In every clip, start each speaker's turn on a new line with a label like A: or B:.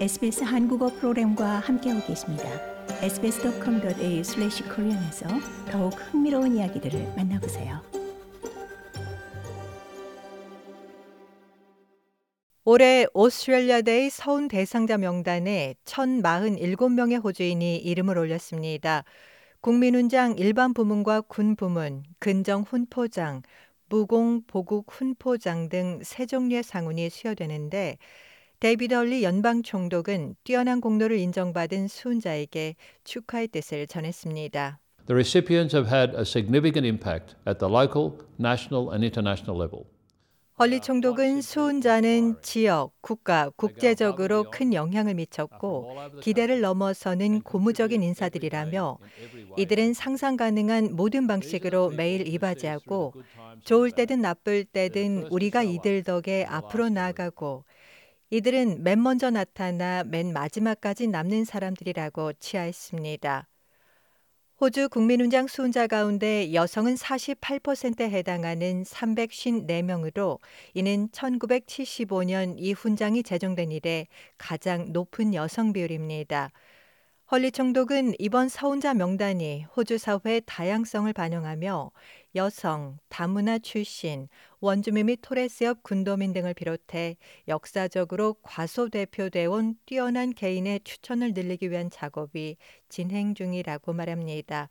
A: SBS 한국어 프로그램과 함께하고 계십니다. sbs.com.au/korean에서 더욱 흥미로운 이야기들을 만나보세요.
B: 올해 오스트레일리아 데이 서훈 대상자 명단에 1,047명의 호주인이 이름을 올렸습니다. 국민훈장 일반 부문과 군 부문, 근정 훈포장, 무공 보국 훈포장 등 세 종류의 상훈이 수여되는데 데이비드 헐리 연방 총독은 뛰어난 공로를 인정받은 수훈자에게 축하의 뜻을 전했습니다.
C: The recipients have had a significant impact at the local, national and international level.
B: 헐리 총독은 수훈자는 지역, 국가, 국제적으로 큰 영향을 미쳤고 기대를 넘어서는 고무적인 인사들이라며 이들은 상상 가능한 모든 방식으로 매일 이바지하고 좋을 때든 나쁠 때든 우리가 이들 덕에 앞으로 나아가고 이들은 맨 먼저 나타나 맨 마지막까지 남는 사람들이라고 치하했습니다. 호주 국민훈장 수훈자 가운데 여성은 48%에 해당하는 354명으로 이는 1975년 이 훈장이 제정된 이래 가장 높은 여성 비율입니다. 헐리 총독은 이번 서훈자 명단이 호주 사회의 다양성을 반영하며 여성, 다문화 출신, 원주민 및 토레스협 군도민 등을 비롯해 역사적으로 과소대표되어 온 뛰어난 개인의 추천을 늘리기 위한 작업이 진행 중이라고 말합니다.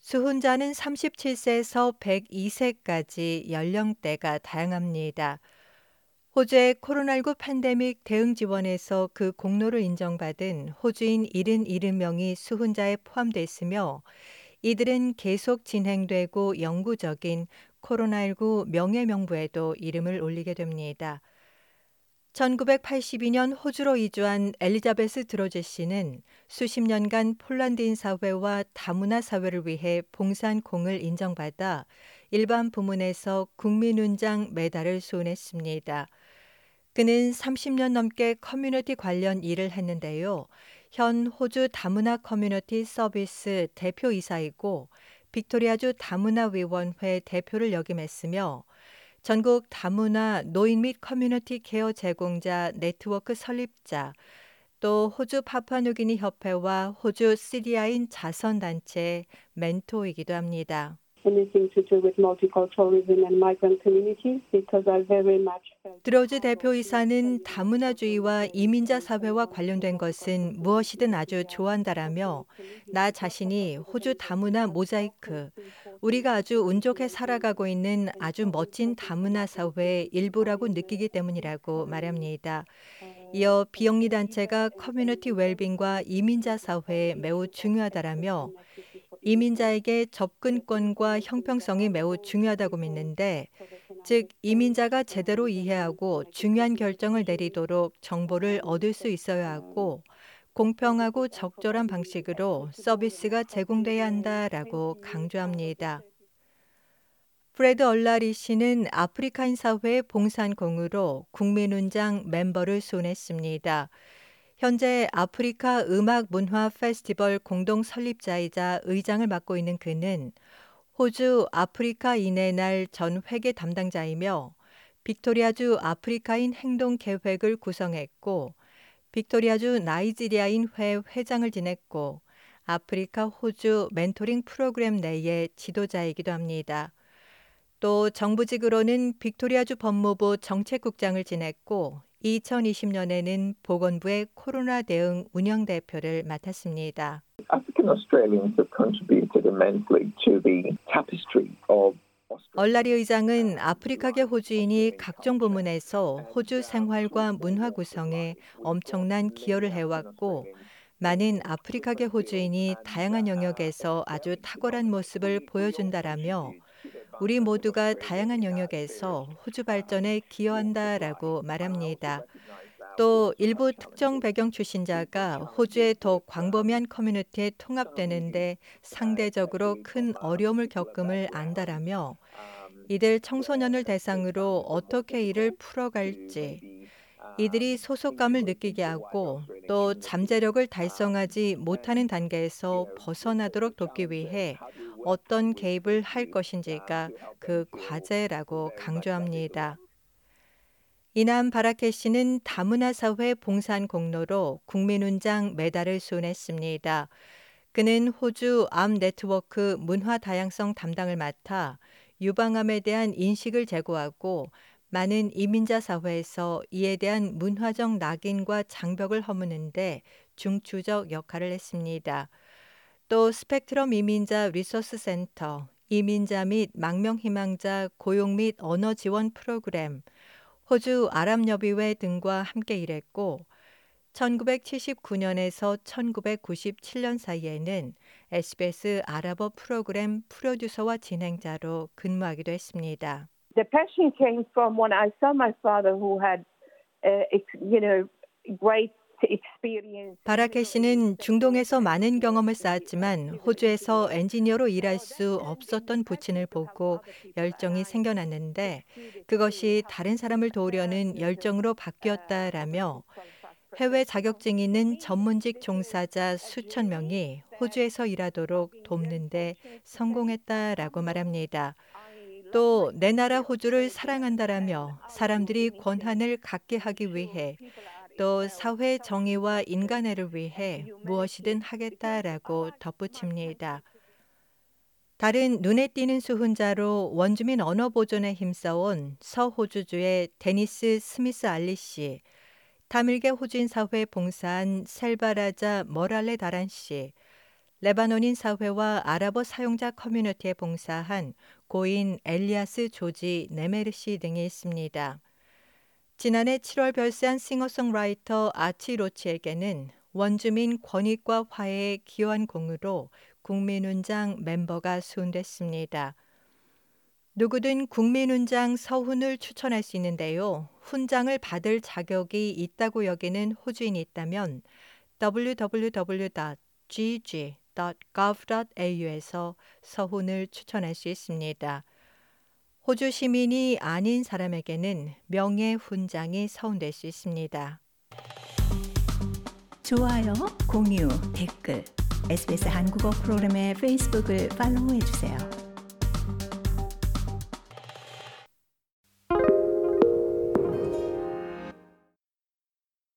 B: 수훈자는 37세에서 102세까지 연령대가 다양합니다. 호주의 코로나19 팬데믹 대응 지원에서 그 공로를 인정받은 호주인 77명이 수훈자에 포함돼 있으며 이들은 계속 진행되고 영구적인 코로나19 명예명부에도 이름을 올리게 됩니다. 1982년 호주로 이주한 엘리자베스 드로즈 씨는 수십 년간 폴란드인 사회와 다문화 사회를 위해 봉사한 공을 인정받아 일반 부문에서 국민훈장 메달을 수훈했습니다. 그는 30년 넘게 커뮤니티 관련 일을 했는데요. 현 호주 다문화 커뮤니티 서비스 대표이사이고 빅토리아주 다문화위원회 대표를 역임했으며 전국 다문화 노인 및 커뮤니티 케어 제공자 네트워크 설립자, 또 호주 파푸아뉴기니 협회와 호주 시리아인 자선단체 멘토이기도 합니다. 드로즈 대표이사는 다문화주의와 이민자 사회와 관련된 것은 무엇이든 아주 좋아한다라며 나 자신이 호주 다문화 모자이크, 우리가 아주 운 좋게 살아가고 있는 아주 멋진 다문화 사회의 일부라고 느끼기 때문이라고 말합니다. 이어 비영리 단체가 커뮤니티 웰빙과 이민자 사회에 매우 중요하다라며 이민자에게 접근권과 형평성이 매우 중요하다고 믿는데, 즉, 이민자가 제대로 이해하고 중요한 결정을 내리도록 정보를 얻을 수 있어야 하고, 공평하고 적절한 방식으로 서비스가 제공돼야 한다라고 강조합니다. 프레드 얼라리 씨는 아프리카인 사회의 봉산 공으로 국민훈장 멤버를 수냈습니다. 현재 아프리카 음악 문화 페스티벌 공동 설립자이자 의장을 맡고 있는 그는 호주 아프리카 인의 날 전 회계 담당자이며 빅토리아주 아프리카인 행동 계획을 구성했고 빅토리아주 나이지리아인 회 회장을 지냈고 아프리카 호주 멘토링 프로그램 내의 지도자이기도 합니다. 또 정부직으로는 빅토리아주 법무부 정책국장을 지냈고 2020년에는 보건부의 코로나 대응 운영 대표를 맡았습니다.
D: African Australians have contributed immensely to the tapestry of
B: 얼라리 의장은 아프리카계 호주인이 각종 부문에서 호주 생활과 문화 구성에 엄청난 기여를 해왔고 많은 아프리카계 호주인이 다양한 영역에서 아주 탁월한 모습을 보여준다라며 우리 모두가 다양한 영역에서 호주 발전에 기여한다라고 말합니다. 또 일부 특정 배경 출신자가 호주의 더 광범위한 커뮤니티에 통합되는데 상대적으로 큰 어려움을 겪음을 안다라며 이들 청소년을 대상으로 어떻게 이를 풀어갈지 이들이 소속감을 느끼게 하고 또 잠재력을 달성하지 못하는 단계에서 벗어나도록 돕기 위해 어떤 개입을 할 것인지가 그 과제라고 강조합니다. 이남 바라케 씨는 다문화 사회 봉사 공로로 국민훈장 메달을 수여했습니다. 그는 호주 암 네트워크 문화 다양성 담당을 맡아 유방암에 대한 인식을 제고하고 많은 이민자 사회에서 이에 대한 문화적 낙인과 장벽을 허무는데 중추적 역할을 했습니다. 또 스펙트럼 이민자 리소스 센터, 이민자 및 망명 희망자 고용 및 언어 지원 프로그램, 호주 아랍여비회 등과 함께 일했고 1979년에서 1997년 사이에는 SBS 아랍어 프로그램 프로듀서와 진행자로 근무하기도 했습니다.
E: The passion came from when I saw my father who had, uh, you know, great.
B: 바라케 씨는 중동에서 많은 경험을 쌓았지만 호주에서 엔지니어로 일할 수 없었던 부친을 보고 열정이 생겨났는데 그것이 다른 사람을 도우려는 열정으로 바뀌었다라며 해외 자격증 있는 전문직 종사자 수천 명이 호주에서 일하도록 돕는데 성공했다라고 말합니다. 또내 나라 호주를 사랑한다라며 사람들이 권한을 갖게 하기 위해 또 사회 정의와 인간애를 위해 무엇이든 하겠다라고 덧붙입니다. 다른 눈에 띄는 수훈자로 원주민 언어 보존에 힘써온 서호주주의 데니스 스미스 알리 씨, 타밀계 호주인 사회에 봉사한 셀바라자 머랄레 다란 씨, 레바논인 사회와 아랍어 사용자 커뮤니티에 봉사한 고인 엘리아스 조지 네메르 씨 등이 있습니다. 지난해 7월 별세한 싱어송라이터 아치 로치에게는 원주민 권익과 화해에 기여한 공으로 국민훈장 멤버가 수훈됐습니다. 누구든 국민훈장 서훈을 추천할 수 있는데요. 훈장을 받을 자격이 있다고 여기는 호주인이 있다면 www.gg.gov.au에서 서훈을 추천할 수 있습니다. 호주 시민이 아닌 사람에게는 명예 훈장이 서운될 수 있습니다.
A: 좋아요, 공유, 댓글, SBS 한국어 프로그램의 페이스북을 팔로우해 주세요.